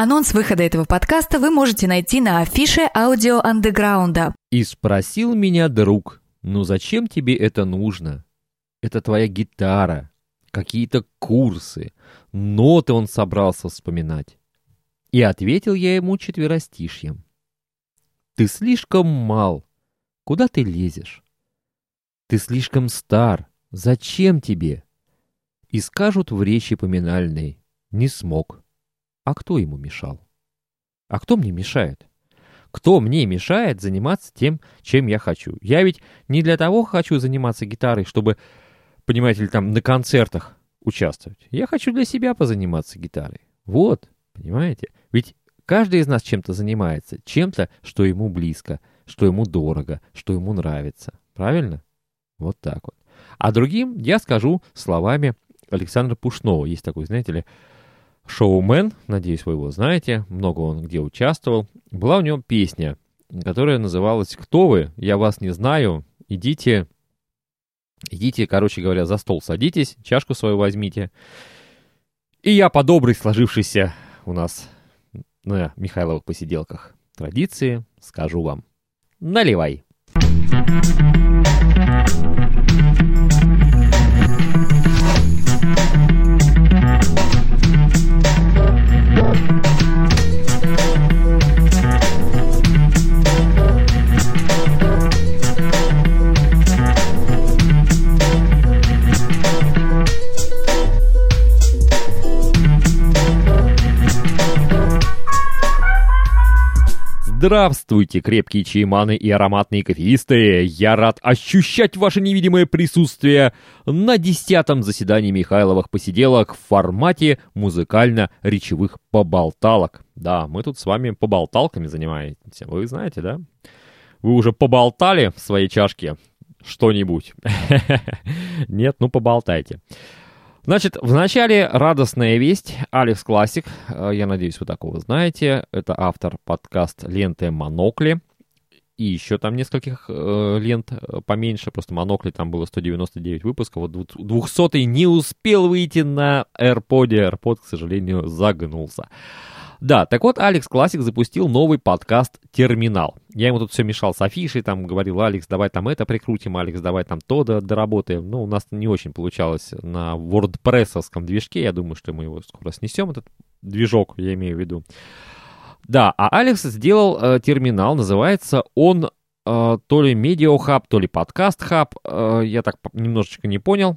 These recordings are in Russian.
Анонс выхода этого подкаста вы можете найти на афише аудио андеграунда. И спросил меня друг, ну зачем тебе это нужно? Это твоя гитара, какие-то курсы, ноты он собрался вспоминать. И ответил я ему четверостишьем. Ты слишком мал, куда ты лезешь? Ты слишком стар, зачем тебе? И скажут в речи поминальной, не смог. А кто ему мешал? А кто мне мешает? Кто мне мешает заниматься тем, чем я хочу? Я ведь не для того хочу заниматься гитарой, чтобы, понимаете ли, там на концертах участвовать. Я хочу для себя позаниматься гитарой. Вот, понимаете? Ведь каждый из нас чем-то занимается, чем-то, что ему близко, что ему дорого, что ему нравится. Правильно? Вот так вот. А другим я скажу словами Александра Пушного. Есть такой, знаете ли, шоумен, надеюсь, вы его знаете, много он где участвовал. Была у него песня, которая называлась «Кто вы? Я вас не знаю. Идите, идите, короче говоря, за стол садитесь, чашку свою возьмите». И я по доброй сложившейся у нас на Михайловых посиделках традиции скажу вам «Наливай!» Здравствуйте, крепкие чайманы и ароматные кофеисты! Я рад ощущать ваше невидимое присутствие на десятом заседании Михайловых посиделок в формате музыкально-речевых поболталок. Да, мы тут с вами поболталками занимаемся, вы знаете, да? Вы уже поболтали в своей чашке что-нибудь? Нет, ну поболтайте. Значит, вначале радостная весть. Алекс Классик, э, я надеюсь, вы такого знаете. Это автор подкаст ленты «Монокли». И еще там нескольких э, лент э, поменьше, просто «Монокли» там было 199 выпусков. Вот 200 не успел выйти на AirPod. AirPod, к сожалению, загнулся. Да, так вот, Алекс Классик запустил новый подкаст «Терминал». Я ему тут все мешал с афишей, там говорил, Алекс, давай там это прикрутим, Алекс, давай там то доработаем. Ну, у нас не очень получалось на wordpress движке, я думаю, что мы его скоро снесем, этот движок, я имею в виду. Да, а Алекс сделал э, терминал, называется он э, то ли Медиахаб, то ли Подкаст Хаб, э, я так немножечко не понял.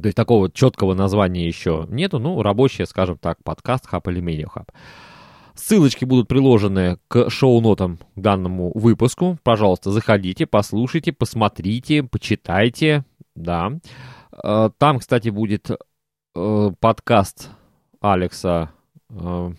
То есть такого четкого названия еще нету, ну, рабочее, скажем так, подкаст хаб или медиа хаб. Ссылочки будут приложены к шоу-нотам к данному выпуску. Пожалуйста, заходите, послушайте, посмотрите, почитайте. Да. Э, там, кстати, будет э, подкаст Алекса э,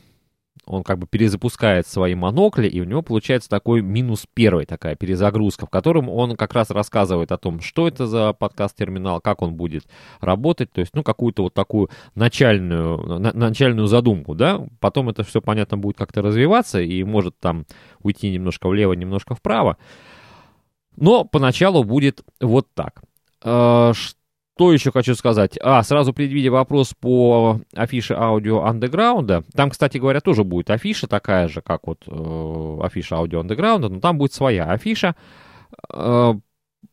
он как бы перезапускает свои монокли, и у него получается такой минус первый, такая перезагрузка, в котором он как раз рассказывает о том, что это за подкаст-терминал, как он будет работать, то есть, ну, какую-то вот такую начальную, на, начальную задумку, да, потом это все, понятно, будет как-то развиваться, и может там уйти немножко влево, немножко вправо, но поначалу будет вот так. Что э, что еще хочу сказать? А, сразу предвидя вопрос по афише аудио андеграунда. Там, кстати говоря, тоже будет афиша такая же, как вот э, афиша аудио андеграунда, но там будет своя афиша. Э,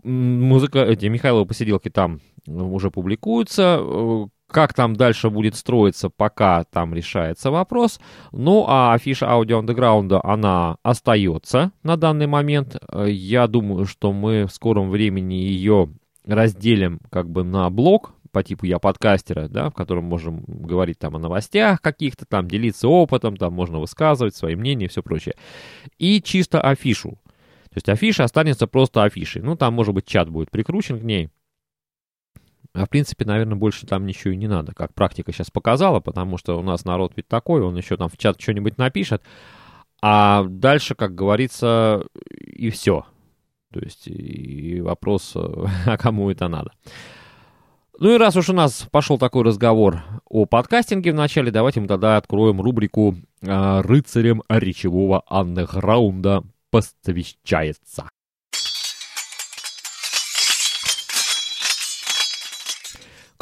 музыка, эти Михайловы посиделки там уже публикуются. Э, как там дальше будет строиться, пока там решается вопрос. Ну, а афиша аудио андеграунда, она остается на данный момент. Э, я думаю, что мы в скором времени ее разделим как бы на блок по типу я подкастера, да, в котором можем говорить там о новостях каких-то, там делиться опытом, там можно высказывать свои мнения и все прочее. И чисто афишу. То есть афиша останется просто афишей. Ну, там, может быть, чат будет прикручен к ней. А в принципе, наверное, больше там ничего и не надо, как практика сейчас показала, потому что у нас народ ведь такой, он еще там в чат что-нибудь напишет, а дальше, как говорится, и все. То есть и вопрос, а кому это надо. Ну и раз уж у нас пошел такой разговор о подкастинге в начале, давайте мы тогда откроем рубрику э, «Рыцарем речевого андеграунда посвящается».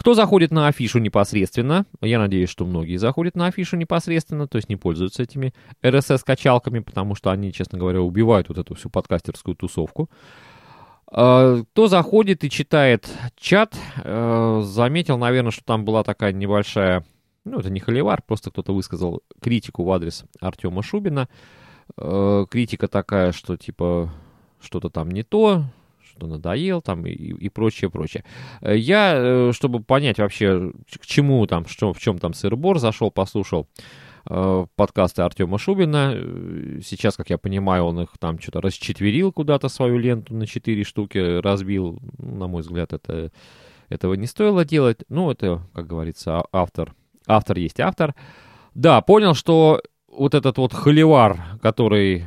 Кто заходит на афишу непосредственно, я надеюсь, что многие заходят на афишу непосредственно, то есть не пользуются этими RSS-качалками, потому что они, честно говоря, убивают вот эту всю подкастерскую тусовку. А, кто заходит и читает чат, э, заметил, наверное, что там была такая небольшая, ну, это не холивар, просто кто-то высказал критику в адрес Артема Шубина. Э, критика такая, что типа что-то там не то, что надоел там и, и прочее, прочее. Э, я, э, чтобы понять вообще, к чему там, что, в чем там сыр-бор, зашел, послушал э, подкасты Артема Шубина. Сейчас, как я понимаю, он их там что-то расчетверил куда-то свою ленту на четыре штуки, разбил. На мой взгляд, это, этого не стоило делать. Ну, это, как говорится, а, автор. Автор есть автор. Да, понял, что вот этот вот холивар, который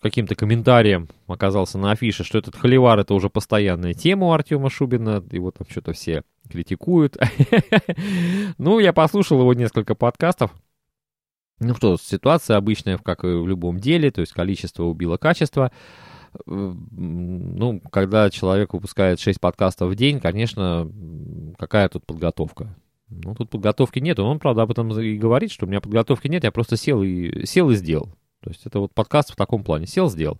каким-то комментарием оказался на афише, что этот холивар это уже постоянная тема у Артема Шубина, его там что-то все критикуют. Ну, я послушал его несколько подкастов. Ну что, ситуация обычная, как и в любом деле, то есть количество убило качество. Ну, когда человек выпускает 6 подкастов в день, конечно, какая тут подготовка? Ну, тут подготовки нет. Он, правда, об этом и говорит, что у меня подготовки нет, я просто сел и, сел и сделал. То есть это вот подкаст в таком плане. Сел, сделал.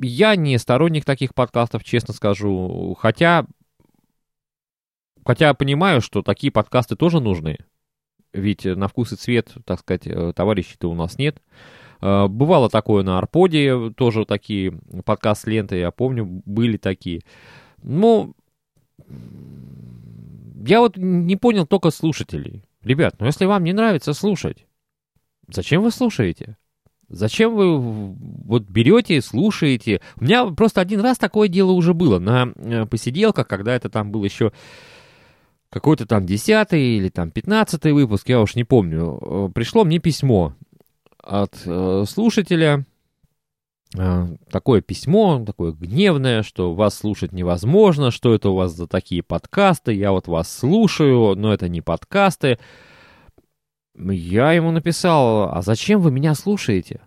Я не сторонник таких подкастов, честно скажу. Хотя, хотя понимаю, что такие подкасты тоже нужны. Ведь на вкус и цвет, так сказать, э, товарищей-то у нас нет. Э, бывало такое на Арподе, тоже такие подкаст-ленты, я помню, были такие. Ну, я вот не понял только слушателей. Ребят, ну если вам не нравится слушать, зачем вы слушаете? Зачем вы вот берете, слушаете? У меня просто один раз такое дело уже было на э, посиделках, когда это там был еще какой-то там десятый или там пятнадцатый выпуск, я уж не помню. Э, пришло мне письмо от э, слушателя, такое письмо, такое гневное, что вас слушать невозможно, что это у вас за такие подкасты, я вот вас слушаю, но это не подкасты. Я ему написал, а зачем вы меня слушаете?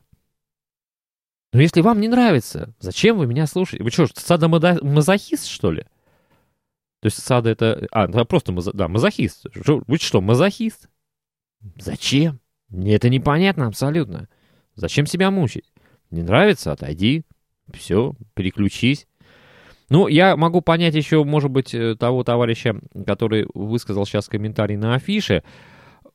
Ну, если вам не нравится, зачем вы меня слушаете? Вы что, садомазохист, что ли? То есть сада это... А, это просто мазо... да, мазохист. Вы что, мазохист? Зачем? Мне это непонятно абсолютно. Зачем себя мучить? Не нравится? Отойди. Все, переключись. Ну, я могу понять еще, может быть, э, того товарища, который высказал сейчас комментарий на афише.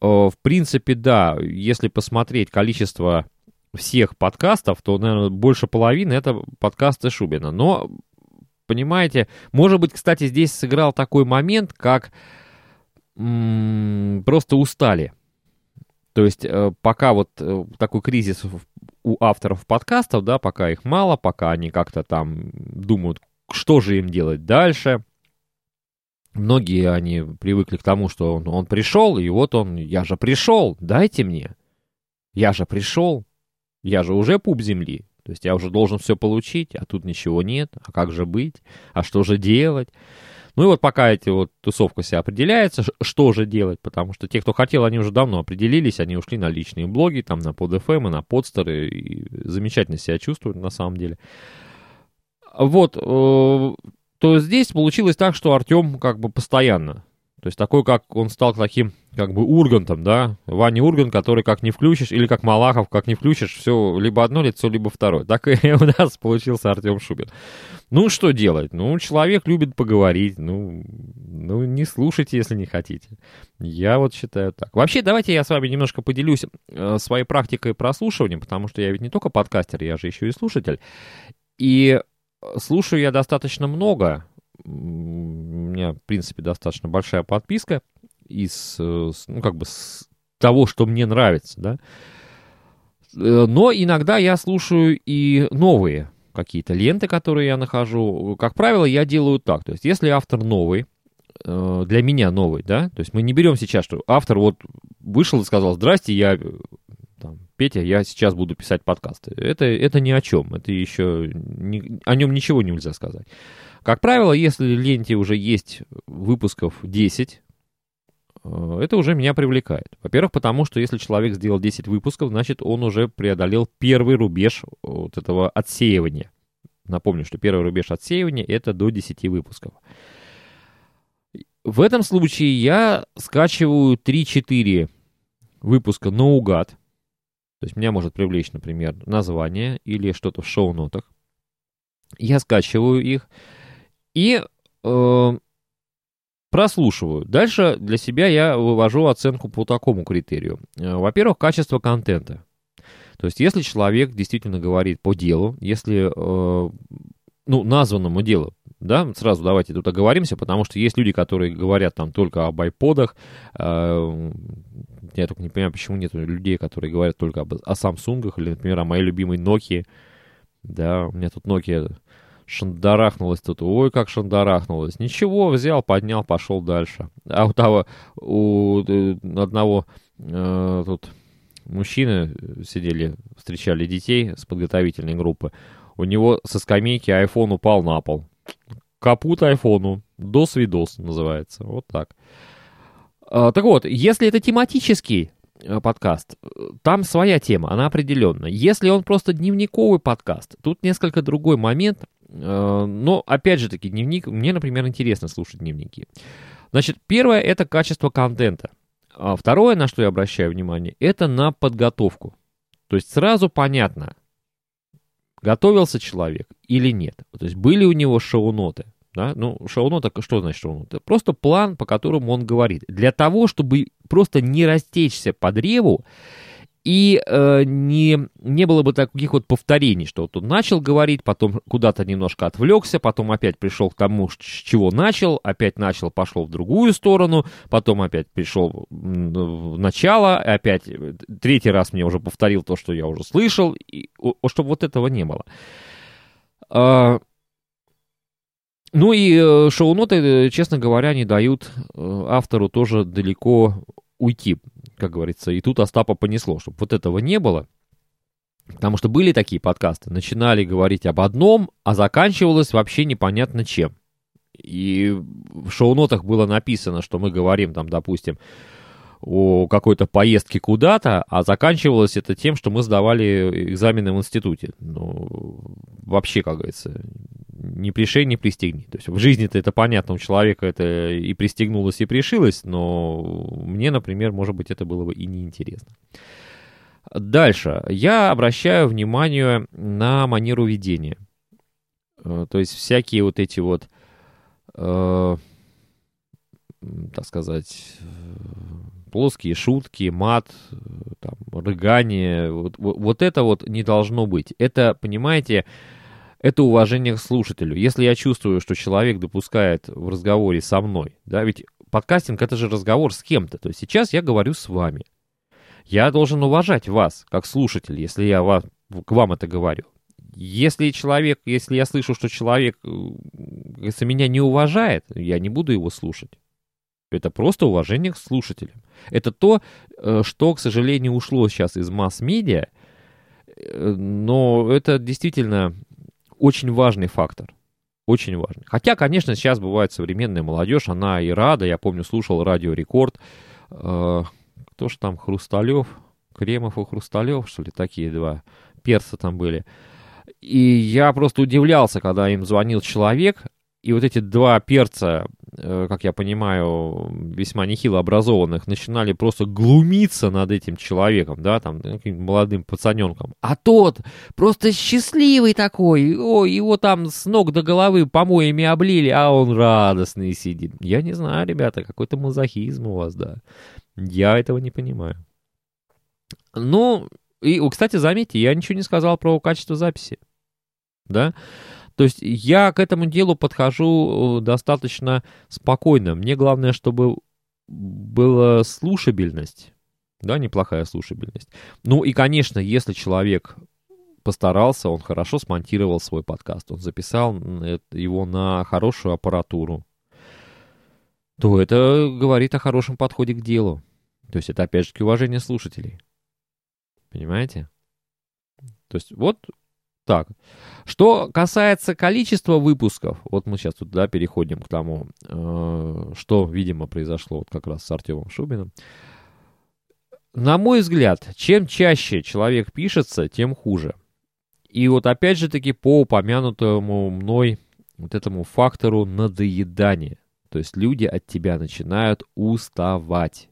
В принципе, да, если посмотреть количество всех подкастов, то, наверное, больше половины это подкасты Шубина. Но, понимаете, может быть, кстати, здесь сыграл такой момент, как просто устали. То есть э, пока вот э, такой кризис у авторов подкастов, да, пока их мало, пока они как-то там думают, что же им делать дальше – многие они привыкли к тому, что он, он пришел, и вот он, я же пришел, дайте мне. Я же пришел, я же уже пуп земли. То есть я уже должен все получить, а тут ничего нет. А как же быть? А что же делать? Ну и вот пока эти вот тусовка себя определяется, что же делать, потому что те, кто хотел, они уже давно определились, они ушли на личные блоги, там на PodFM и на подстеры, и замечательно себя чувствуют на самом деле. Вот, э, то здесь получилось так, что Артем как бы постоянно. То есть такой, как он стал таким, как бы Ургантом, да, Ваня Ургант, который как не включишь, или как Малахов, как не включишь, все либо одно лицо, либо второе. Так и у нас получился Артем Шубин. Ну, что делать? Ну, человек любит поговорить, ну, ну, не слушайте, если не хотите. Я вот считаю так. Вообще, давайте я с вами немножко поделюсь э, своей практикой прослушивания, потому что я ведь не только подкастер, я же еще и слушатель. И слушаю я достаточно много. У меня, в принципе, достаточно большая подписка из, э, ну, как бы, с того, что мне нравится, да. Э, но иногда я слушаю и новые какие-то ленты, которые я нахожу. Как правило, я делаю так. То есть, если автор новый, э, для меня новый, да, то есть мы не берем сейчас, что автор вот вышел и сказал, здрасте, я там, Петя, я сейчас буду писать подкасты. Это, это ни о чем, это еще ни, о нем ничего нельзя сказать. Как правило, если ленте уже есть выпусков 10, э, это уже меня привлекает. Во-первых, потому что если человек сделал 10 выпусков, значит, он уже преодолел первый рубеж вот этого отсеивания. Напомню, что первый рубеж отсеивания — это до 10 выпусков. В этом случае я скачиваю 3-4 выпуска наугад. То есть меня может привлечь, например, название или что-то в шоу-нотах. Я скачиваю их и э, прослушиваю. Дальше для себя я вывожу оценку по такому критерию. Э, во-первых, качество контента. То есть, если человек действительно говорит по делу, если, э, ну, названному делу, да, сразу давайте тут оговоримся, потому что есть люди, которые говорят там только об айподах, э, я только не понимаю, почему нет людей, которые говорят только об, о Samsung или, например, о моей любимой Nokia, да, у меня тут Nokia шандарахнулась тут, ой, как шандарахнулась. Ничего, взял, поднял, пошел дальше. А у того, у э, одного э, тут мужчины сидели, встречали детей с подготовительной группы. У него со скамейки iPhone упал на пол. Капут айфону. Дос-видос называется. Вот так. А, так вот, если это тематический э, подкаст, там своя тема, она определенная. Если он просто дневниковый подкаст, тут несколько другой момент. Э, но, опять же таки, дневник, мне, например, интересно слушать дневники. Значит, первое — это качество контента. А второе, на что я обращаю внимание, это на подготовку. То есть сразу понятно, готовился человек или нет. То есть были у него шоу-ноты. Да? Ну, шоу-нота, что значит шоу-нота? Просто план, по которому он говорит. Для того, чтобы просто не растечься по древу и э, не, не было бы таких вот повторений, что вот он начал говорить, потом куда-то немножко отвлекся, потом опять пришел к тому, с чего начал, опять начал, пошел в другую сторону, потом опять пришел в начало, опять третий раз мне уже повторил то, что я уже слышал, и, чтобы вот этого не было. Ну и э, шоу-ноты, э, честно говоря, не дают э, автору тоже далеко уйти как говорится, и тут Остапа понесло, чтобы вот этого не было. Потому что были такие подкасты, начинали говорить об одном, а заканчивалось вообще непонятно чем. И в шоу-нотах было написано, что мы говорим там, допустим, о какой-то поездке куда-то, а заканчивалось это тем, что мы сдавали экзамены в институте. Ну, вообще, как говорится, не пришей, не пристегни. То есть в жизни-то это понятно, у человека это и пристегнулось, и пришилось, но мне, например, может быть, это было бы и неинтересно. Дальше. Я обращаю внимание на манеру ведения. Э, то есть всякие вот эти вот, э, так сказать, плоские шутки, мат, там, рыгание, вот, вот, вот это вот не должно быть. Это, понимаете, это уважение к слушателю. Если я чувствую, что человек допускает в разговоре со мной, да, ведь подкастинг это же разговор с кем-то, то есть сейчас я говорю с вами. Я должен уважать вас, как слушатель, если я вас, к вам это говорю. Если человек, если я слышу, что человек э, если меня не уважает, я не буду его слушать. Это просто уважение к слушателям. Это то, э, что, к сожалению, ушло сейчас из масс-медиа, э, но это действительно очень важный фактор. Очень важный. Хотя, конечно, сейчас бывает современная молодежь, она и рада. Я помню, слушал радио Рекорд. Э, кто ж там, Хрусталев? Кремов и Хрусталев, что ли, такие два перса там были. И я просто удивлялся, когда им звонил человек, и вот эти два перца, э, как я понимаю, весьма нехило образованных, начинали просто глумиться над этим человеком, да, там, молодым пацаненком. А тот просто счастливый такой, о, его там с ног до головы помоями облили, а он радостный сидит. Я не знаю, ребята, какой-то мазохизм у вас, да. Я этого не понимаю. Ну, и, кстати, заметьте, я ничего не сказал про качество записи, да. То есть я к этому делу подхожу э, достаточно спокойно. Мне главное, чтобы была слушабельность, да, неплохая слушабельность. Ну и, конечно, если человек постарался, он хорошо смонтировал свой подкаст, он записал его на хорошую аппаратуру, то это говорит о хорошем подходе к делу. То есть это, опять же, уважение слушателей. Понимаете? То есть вот так. Что касается количества выпусков, вот мы сейчас тут, да, переходим к тому, э, что, видимо, произошло вот как раз с Артемом Шубиным. На мой взгляд, чем чаще человек пишется, тем хуже. И вот опять же таки по упомянутому мной вот этому фактору надоедания. То есть люди от тебя начинают уставать.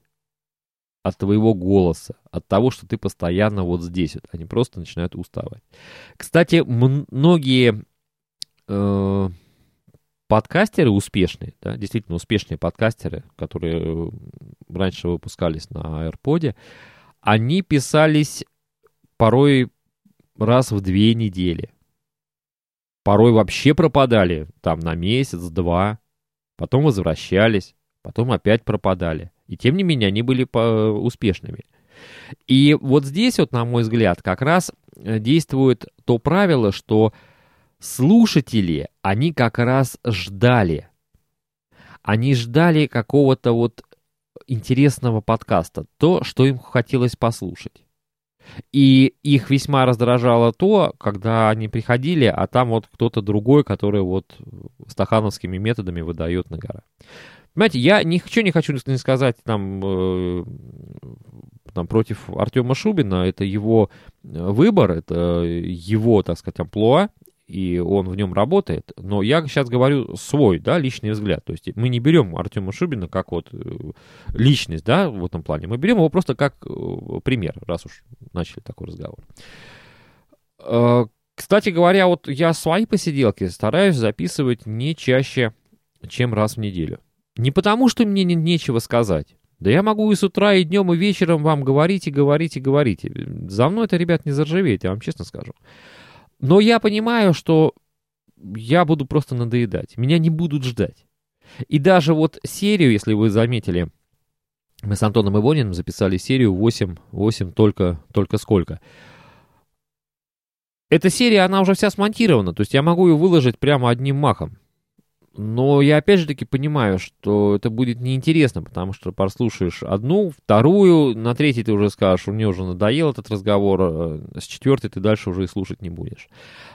От твоего голоса, от того, что ты постоянно вот здесь. Вот. Они просто начинают уставать. Кстати, многие э, подкастеры успешные, да, действительно успешные подкастеры, которые раньше выпускались на AirPod, они писались порой раз в две недели. Порой вообще пропадали там на месяц-два потом возвращались, потом опять пропадали. И тем не менее они были успешными. И вот здесь вот, на мой взгляд, как раз э, действует то правило, что слушатели, они как раз ждали. Они ждали какого-то вот интересного подкаста, то, что им хотелось послушать. И их весьма раздражало то, когда они приходили, а там вот кто-то другой, который вот стахановскими методами выдает на гора. Понимаете, я ничего не хочу не сказать там, э, там против Артема Шубина, это его э, выбор, это его, так сказать, амплуа, и он в нем работает, но я сейчас говорю свой, да, личный взгляд, то есть мы не берем Артема Шубина как вот э, личность, да, в этом плане, мы берем его просто как э, пример, раз уж начали такой разговор. Кстати говоря, вот я свои посиделки стараюсь записывать не чаще, чем раз в неделю. Не потому, что мне не, нечего сказать. Да я могу и с утра, и днем, и вечером вам говорить, и говорить, и говорить. За мной это, ребят, не заржавеет, я вам честно скажу. Но я понимаю, что я буду просто надоедать. Меня не будут ждать. И даже вот серию, если вы заметили, мы с Антоном Ивониным записали серию 8, 8 только, только сколько. Эта серия, она уже вся смонтирована, то есть я могу ее выложить прямо одним махом. Но я опять же таки понимаю, что это будет неинтересно, потому что прослушаешь одну, вторую, на третьей ты уже скажешь, мне уже надоел этот разговор, э, с четвертой ты дальше уже и слушать не будешь.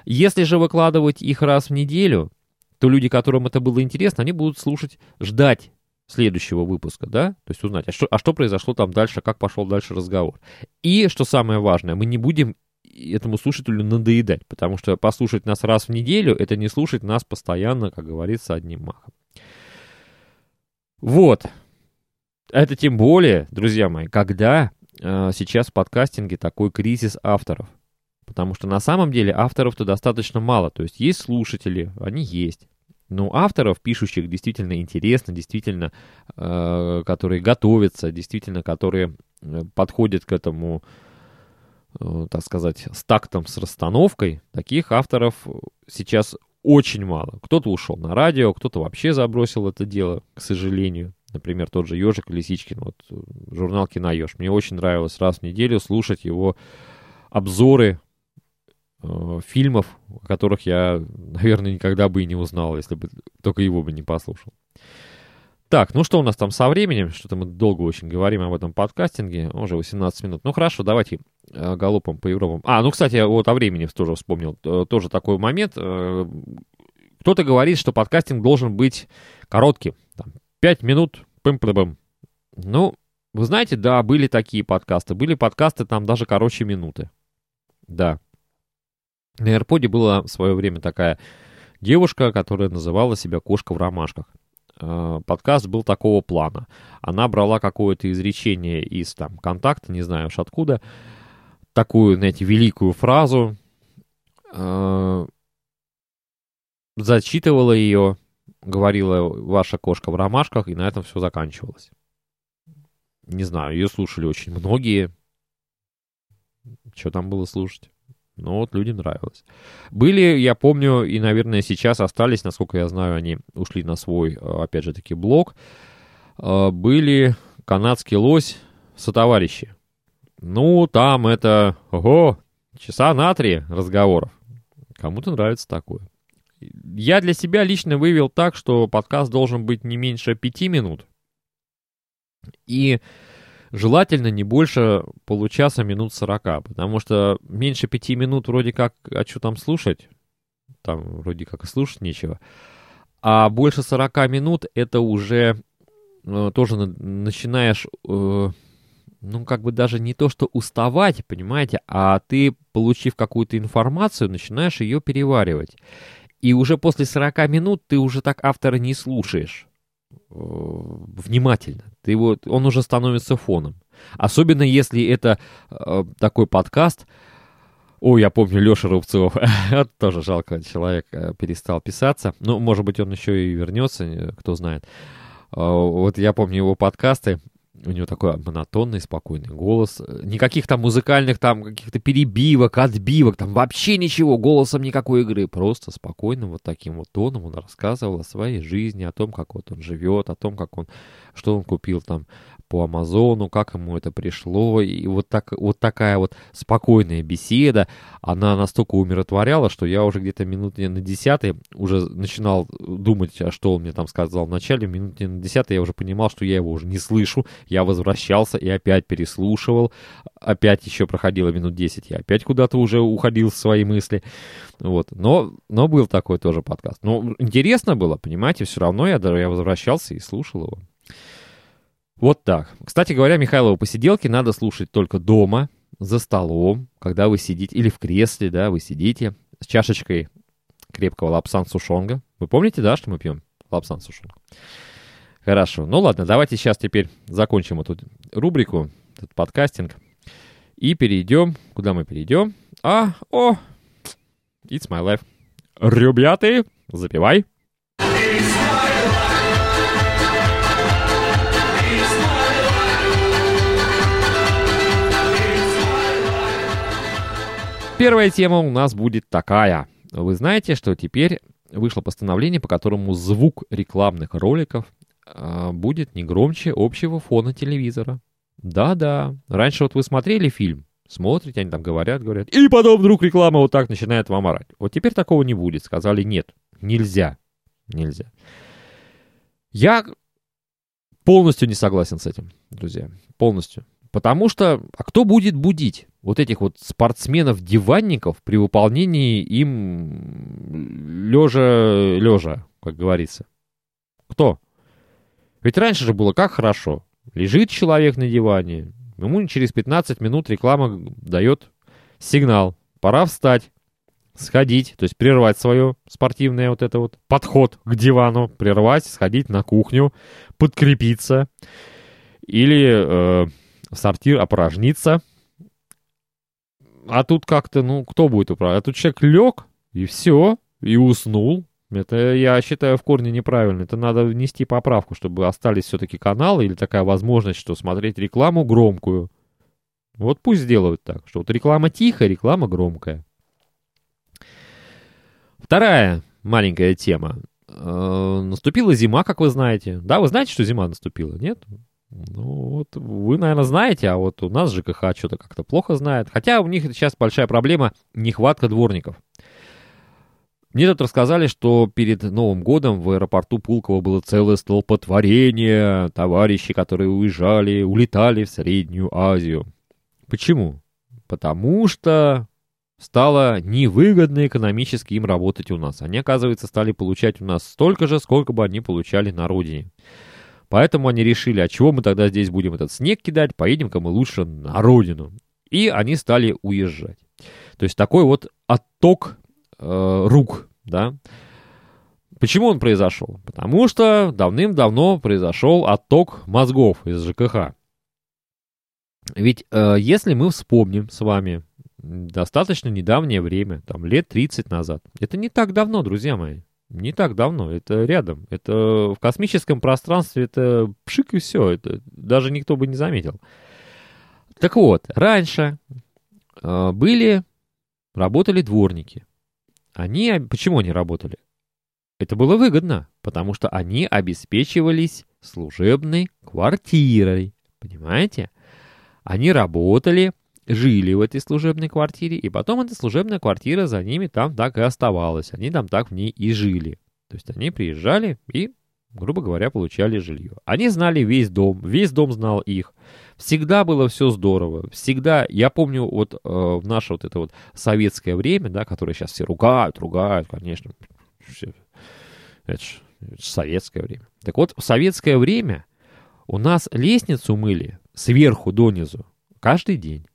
Если же выкладывать их раз в неделю, то люди, которым это было интересно, они будут слушать, ждать следующего выпуска, да, то есть узнать, а что, а что произошло там дальше, как пошел дальше разговор. И, что самое важное, мы не будем этому слушателю надоедать, потому что послушать нас раз в неделю, это не слушать нас постоянно, как говорится, одним махом. Вот. Это тем более, друзья мои, когда э, сейчас в подкастинге такой кризис авторов. Потому что на самом деле авторов-то достаточно мало. То есть есть слушатели, они есть. Но авторов, пишущих действительно интересно, действительно, э, которые готовятся, действительно, которые э, подходят к этому так сказать, с тактом, с расстановкой, таких авторов сейчас очень мало. Кто-то ушел на радио, кто-то вообще забросил это дело, к сожалению. Например, тот же Ежик Лисичкин, вот э, журнал «Киноеж». Мне очень нравилось раз в неделю слушать его обзоры э, фильмов, о которых я, наверное, никогда бы и не узнал, если бы только его бы не послушал. Так, ну что у нас там со временем? Что-то мы долго очень говорим об этом подкастинге. Уже 18 минут. Ну хорошо, давайте э, галопом по Европам. А, ну, кстати, вот о времени тоже вспомнил. Э, тоже такой момент. Э, кто-то говорит, что подкастинг должен быть коротким. Там, 5 минут, пым-пым. Ну, вы знаете, да, были такие подкасты. Были подкасты там даже короче минуты. Да. На AirPod была в свое время такая девушка, которая называла себя «Кошка в ромашках». Э, подкаст был такого плана. Она брала какое-то изречение из там контакта, не знаю уж откуда, такую, знаете, великую фразу, э, зачитывала ее, говорила «ваша кошка в ромашках», и на этом все заканчивалось. Не знаю, ее слушали очень многие. Что там было слушать? Но вот людям нравилось. Были, я помню, и, наверное, сейчас остались, насколько я знаю, они ушли на свой, э, опять же таки, блог. Э, были канадский лось сотоварищи. Ну, там это, ого, часа на три разговоров. Кому-то нравится такое. Я для себя лично вывел так, что подкаст должен быть не меньше пяти минут. И Желательно не больше получаса минут 40, потому что меньше пяти минут вроде как, а что там слушать? Там вроде как и слушать нечего. А больше 40 минут это уже э, тоже начинаешь, э, ну как бы даже не то, что уставать, понимаете, а ты, получив какую-то информацию, начинаешь ее переваривать. И уже после 40 минут ты уже так автора не слушаешь. Внимательно. Ты вот, он уже становится фоном. Особенно если это э, такой подкаст. О, я помню Леша Рубцов. Тоже жалко, человек э, перестал писаться. Ну, может быть, он еще и вернется, э, кто знает. Э, вот я помню его подкасты. У него такой монотонный, спокойный голос. Никаких там музыкальных там каких-то перебивок, отбивок, там вообще ничего. Голосом никакой игры. Просто спокойным вот таким вот тоном он рассказывал о своей жизни, о том, как вот он живет, о том, как он, что он купил там по Амазону, как ему это пришло. И вот, так, вот такая вот спокойная беседа, она настолько умиротворяла, что я уже где-то минуты на десятой уже начинал думать, а что он мне там сказал в начале. Минуте на десятой я уже понимал, что я его уже не слышу. Я возвращался и опять переслушивал. Опять еще проходило минут десять. Я опять куда-то уже уходил в свои мысли. Вот. Но, но был такой тоже подкаст. Но интересно было, понимаете, все равно я, я возвращался и слушал его. Вот так. Кстати говоря, Михайлова посиделки надо слушать только дома, за столом, когда вы сидите, или в кресле, да, вы сидите с чашечкой крепкого лапсан сушонга. Вы помните, да, что мы пьем? Лапсан сушонга. Хорошо. Ну ладно, давайте сейчас теперь закончим эту рубрику, этот подкастинг. И перейдем. Куда мы перейдем? А, о, it's my life. Ребята, запивай. Первая тема у нас будет такая. Вы знаете, что теперь вышло постановление, по которому звук рекламных роликов э, будет не громче общего фона телевизора. Да-да. Раньше вот вы смотрели фильм, смотрите, они там говорят, говорят, и потом вдруг реклама вот так начинает вам орать. Вот теперь такого не будет. Сказали, нет, нельзя. Нельзя. Я полностью не согласен с этим, друзья. Полностью. Потому что, а кто будет будить вот этих вот спортсменов-диванников при выполнении им лежа, лежа, как говорится? Кто? Ведь раньше же было как хорошо. Лежит человек на диване, ему через 15 минут реклама дает сигнал. Пора встать, сходить, то есть прервать свое спортивное вот это вот подход к дивану, прервать, сходить на кухню, подкрепиться или... Э, сортир опорожниться. А тут как-то, ну, кто будет управлять? А тут человек лег, и все, и уснул. Это, я считаю, в корне неправильно. Это надо внести поправку, чтобы остались все-таки каналы или такая возможность, что смотреть рекламу громкую. Вот пусть сделают так, что вот реклама тихая, реклама громкая. Вторая маленькая тема. Э, наступила зима, как вы знаете. Да, вы знаете, что зима наступила, нет? Ну, вот вы, наверное, знаете, а вот у нас ЖКХ что-то как-то плохо знает. Хотя у них сейчас большая проблема — нехватка дворников. Мне тут рассказали, что перед Новым годом в аэропорту Пулково было целое столпотворение товарищей, которые уезжали, улетали в Среднюю Азию. Почему? Потому что стало невыгодно экономически им работать у нас. Они, оказывается, стали получать у нас столько же, сколько бы они получали на родине. Поэтому они решили, а чего мы тогда здесь будем этот снег кидать, поедем-ка мы лучше на родину. И они стали уезжать. То есть такой вот отток э, рук, да. Почему он произошел? Потому что давным-давно произошел отток мозгов из ЖКХ. Ведь э, если мы вспомним с вами достаточно недавнее время, там лет 30 назад, это не так давно, друзья мои, не так давно, это рядом. Это в космическом пространстве это пшик и все. Это даже никто бы не заметил. Так вот, раньше э, были, работали дворники. Они, почему они работали? Это было выгодно, потому что они обеспечивались служебной квартирой. Понимаете? Они работали, жили в этой служебной квартире, и потом эта служебная квартира за ними там так и оставалась. Они там так в ней и жили. То есть они приезжали и, грубо говоря, получали жилье. Они знали весь дом, весь дом знал их. Всегда было все здорово. Всегда, я помню, вот э, в наше вот это вот советское время, да, которое сейчас все ругают, ругают, конечно. Это же советское время. Так вот, в советское время у нас лестницу мыли сверху донизу каждый день.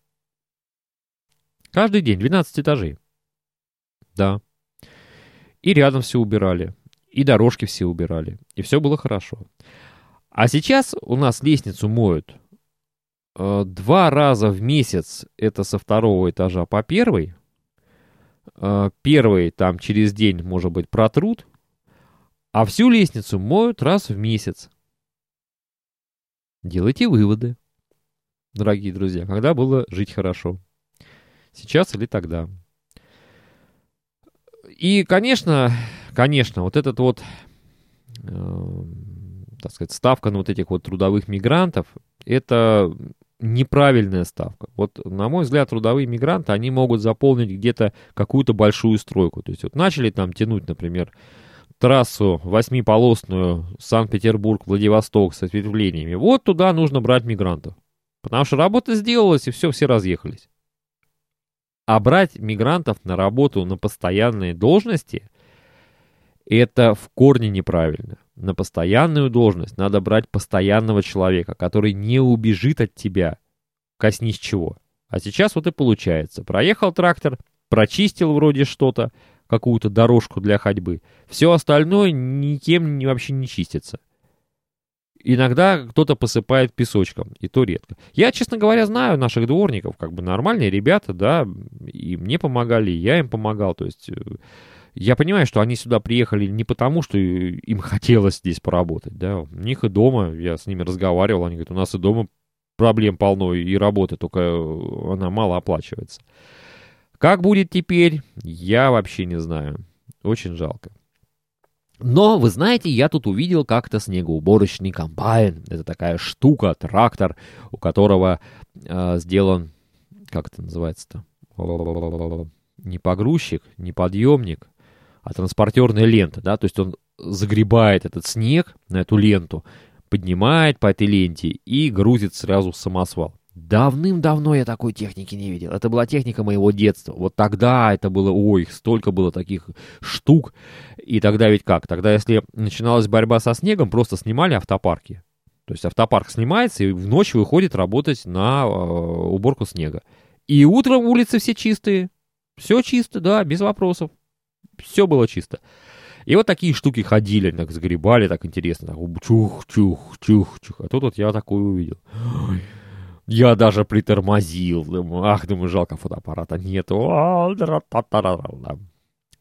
Каждый день, 12 этажей. Да. И рядом все убирали. и дорожки все убирали, и все было хорошо. А сейчас у нас лестницу моют э, два раза в месяц, это со второго этажа по первый. Э, первый там через день, может быть, протрут, а всю лестницу моют раз в месяц. Делайте выводы, дорогие друзья, когда было жить хорошо. Сейчас или тогда. И, конечно, конечно, вот этот вот, э, так сказать, ставка на вот этих вот трудовых мигрантов, это неправильная ставка. Вот, на мой взгляд, трудовые мигранты, они могут заполнить где-то какую-то большую стройку. То есть вот начали там тянуть, например, трассу восьмиполосную Санкт-Петербург-Владивосток с ответвлениями. Вот туда нужно брать мигрантов. Потому что работа сделалась, и все, все разъехались. А брать мигрантов на работу на постоянные должности – это в корне неправильно. На постоянную должность надо брать постоянного человека, который не убежит от тебя, коснись чего. А сейчас вот и получается. Проехал трактор, прочистил вроде что-то, какую-то дорожку для ходьбы. Все остальное никем вообще не чистится. Иногда кто-то посыпает песочком, и то редко. Я, честно говоря, знаю наших дворников, как бы нормальные ребята, да, и мне помогали, и я им помогал, то есть... Э, я понимаю, что они сюда приехали не потому, что им хотелось здесь поработать, да, у них и дома, я с ними разговаривал, они говорят, у нас и дома проблем полно, и работы, только э, она мало оплачивается. Как будет теперь, я вообще не знаю. Очень жалко. Но, вы знаете, я тут увидел как-то снегоуборочный комбайн. Это такая штука, трактор, у которого э, сделан, как это называется-то? Не погрузчик, не подъемник, а транспортерная лента, да, то есть он загребает этот снег на эту ленту, поднимает по этой ленте и грузит сразу в самосвал. Давным-давно я такой техники не видел. Это была техника моего детства. Вот тогда это было, ой, столько было таких штук. И тогда ведь как? Тогда, если начиналась борьба со снегом, просто снимали автопарки. То есть автопарк снимается и в ночь выходит работать на э, уборку снега. И утром улицы все чистые. Все чисто, да, без вопросов. Все было чисто. И вот такие штуки ходили, так сгребали, так интересно. Так, чух, чух, чух, чух. А тут вот я такое увидел. Ой. Я даже притормозил. Думаю, ах, думаю, жалко фотоаппарата нету.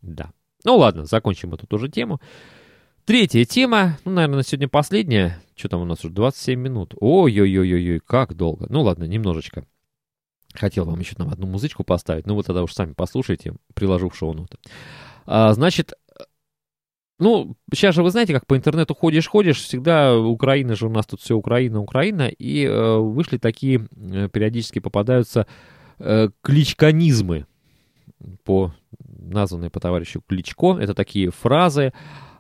Да. Ну ладно, закончим эту тоже тему. Третья тема, ну, наверное, на сегодня последняя. Что там у нас уже 27 минут. Ой-ой-ой-ой, как долго. Ну ладно, немножечко. Хотел вам еще там одну музычку поставить, ну вы тогда уж сами послушайте, приложу в шоу-ноты. А, значит, ну, сейчас же вы знаете, как по интернету ходишь-ходишь, всегда Украина же у нас тут все Украина, Украина, и э, вышли такие, э, периодически попадаются э, кличканизмы, по, названные по товарищу Кличко, это такие фразы,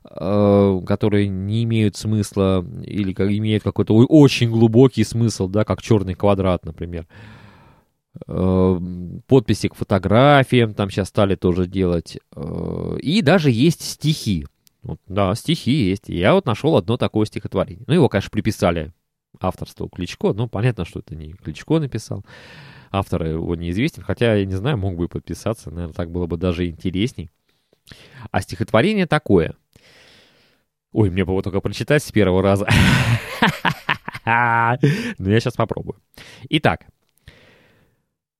э, которые не имеют смысла или как, имеют какой-то очень глубокий смысл, да, как черный квадрат, например. Э, подписи к фотографиям там сейчас стали тоже делать. Э, и даже есть стихи. Вот, да, стихи есть. я вот нашел одно такое стихотворение. Ну, его, конечно, приписали авторству Кличко. Ну, понятно, что это не Кличко написал. Автор его неизвестен. Хотя, я не знаю, мог бы подписаться. Наверное, так было бы даже интересней. А стихотворение такое. Ой, мне бы его только прочитать с первого раза. Но я сейчас попробую. Итак.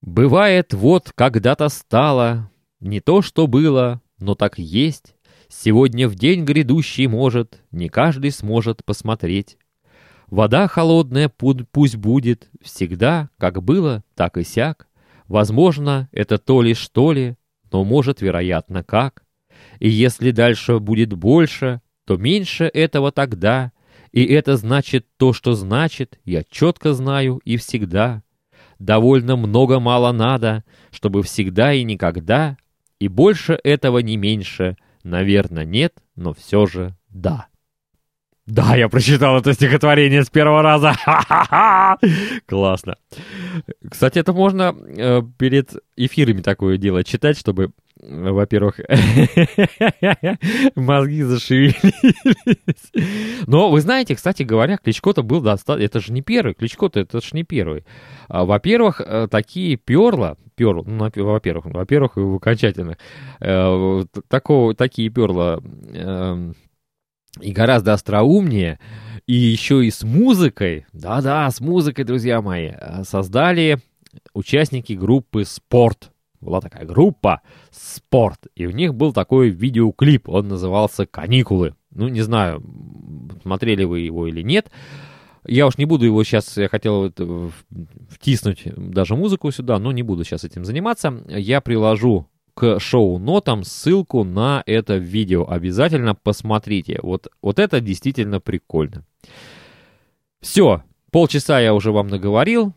Бывает, вот когда-то стало не то, что было, но так есть, Сегодня в день грядущий, может, не каждый сможет посмотреть. Вода холодная пусть будет всегда, как было, так и сяк. Возможно, это то ли что ли, но может, вероятно, как. И если дальше будет больше, то меньше этого тогда. И это значит то, что значит, я четко знаю и всегда. Довольно много-мало надо, чтобы всегда и никогда, и больше этого не меньше — Наверное, нет, но все же да. Да, я прочитал это стихотворение с первого раза. Классно. Кстати, это можно э, перед эфирами такое дело читать, чтобы во-первых, мозги зашевелились. Но вы знаете, кстати говоря, Кличко-то был достаточно... Это же не первый, Кличко-то это же не первый. А, во-первых, э, такие перла, перл, ну, во-первых, во-первых, в окончательных, э, такого, такие перла, э, и гораздо остроумнее, и еще и с музыкой, да-да, с музыкой, друзья мои, создали участники группы «Спорт». Была такая группа «Спорт», и у них был такой видеоклип, он назывался «Каникулы». Ну, не знаю, смотрели вы его или нет, я уж не буду его сейчас, я хотел втиснуть даже музыку сюда, но не буду сейчас этим заниматься. Я приложу к шоу-нотам ссылку на это видео. Обязательно посмотрите. Вот, вот это действительно прикольно. Все, полчаса я уже вам наговорил.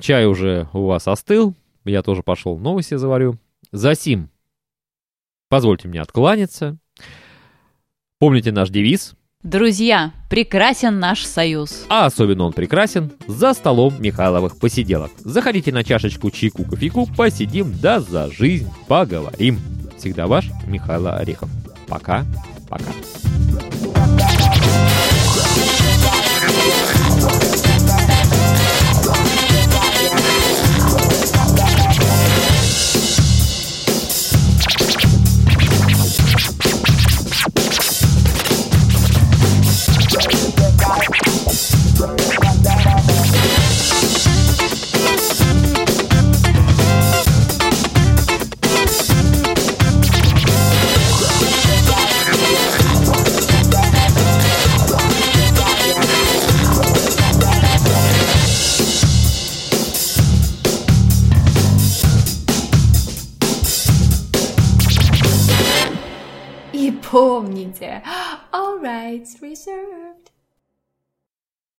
Чай уже у вас остыл. Я тоже пошел новости заварю. Засим, позвольте мне откланяться. Помните наш девиз – Друзья, прекрасен наш союз. А особенно он прекрасен за столом Михайловых посиделок. Заходите на чашечку чайку кофейку, посидим, да за жизнь поговорим. Всегда ваш Михаил Орехов. Пока, пока. it's reserved.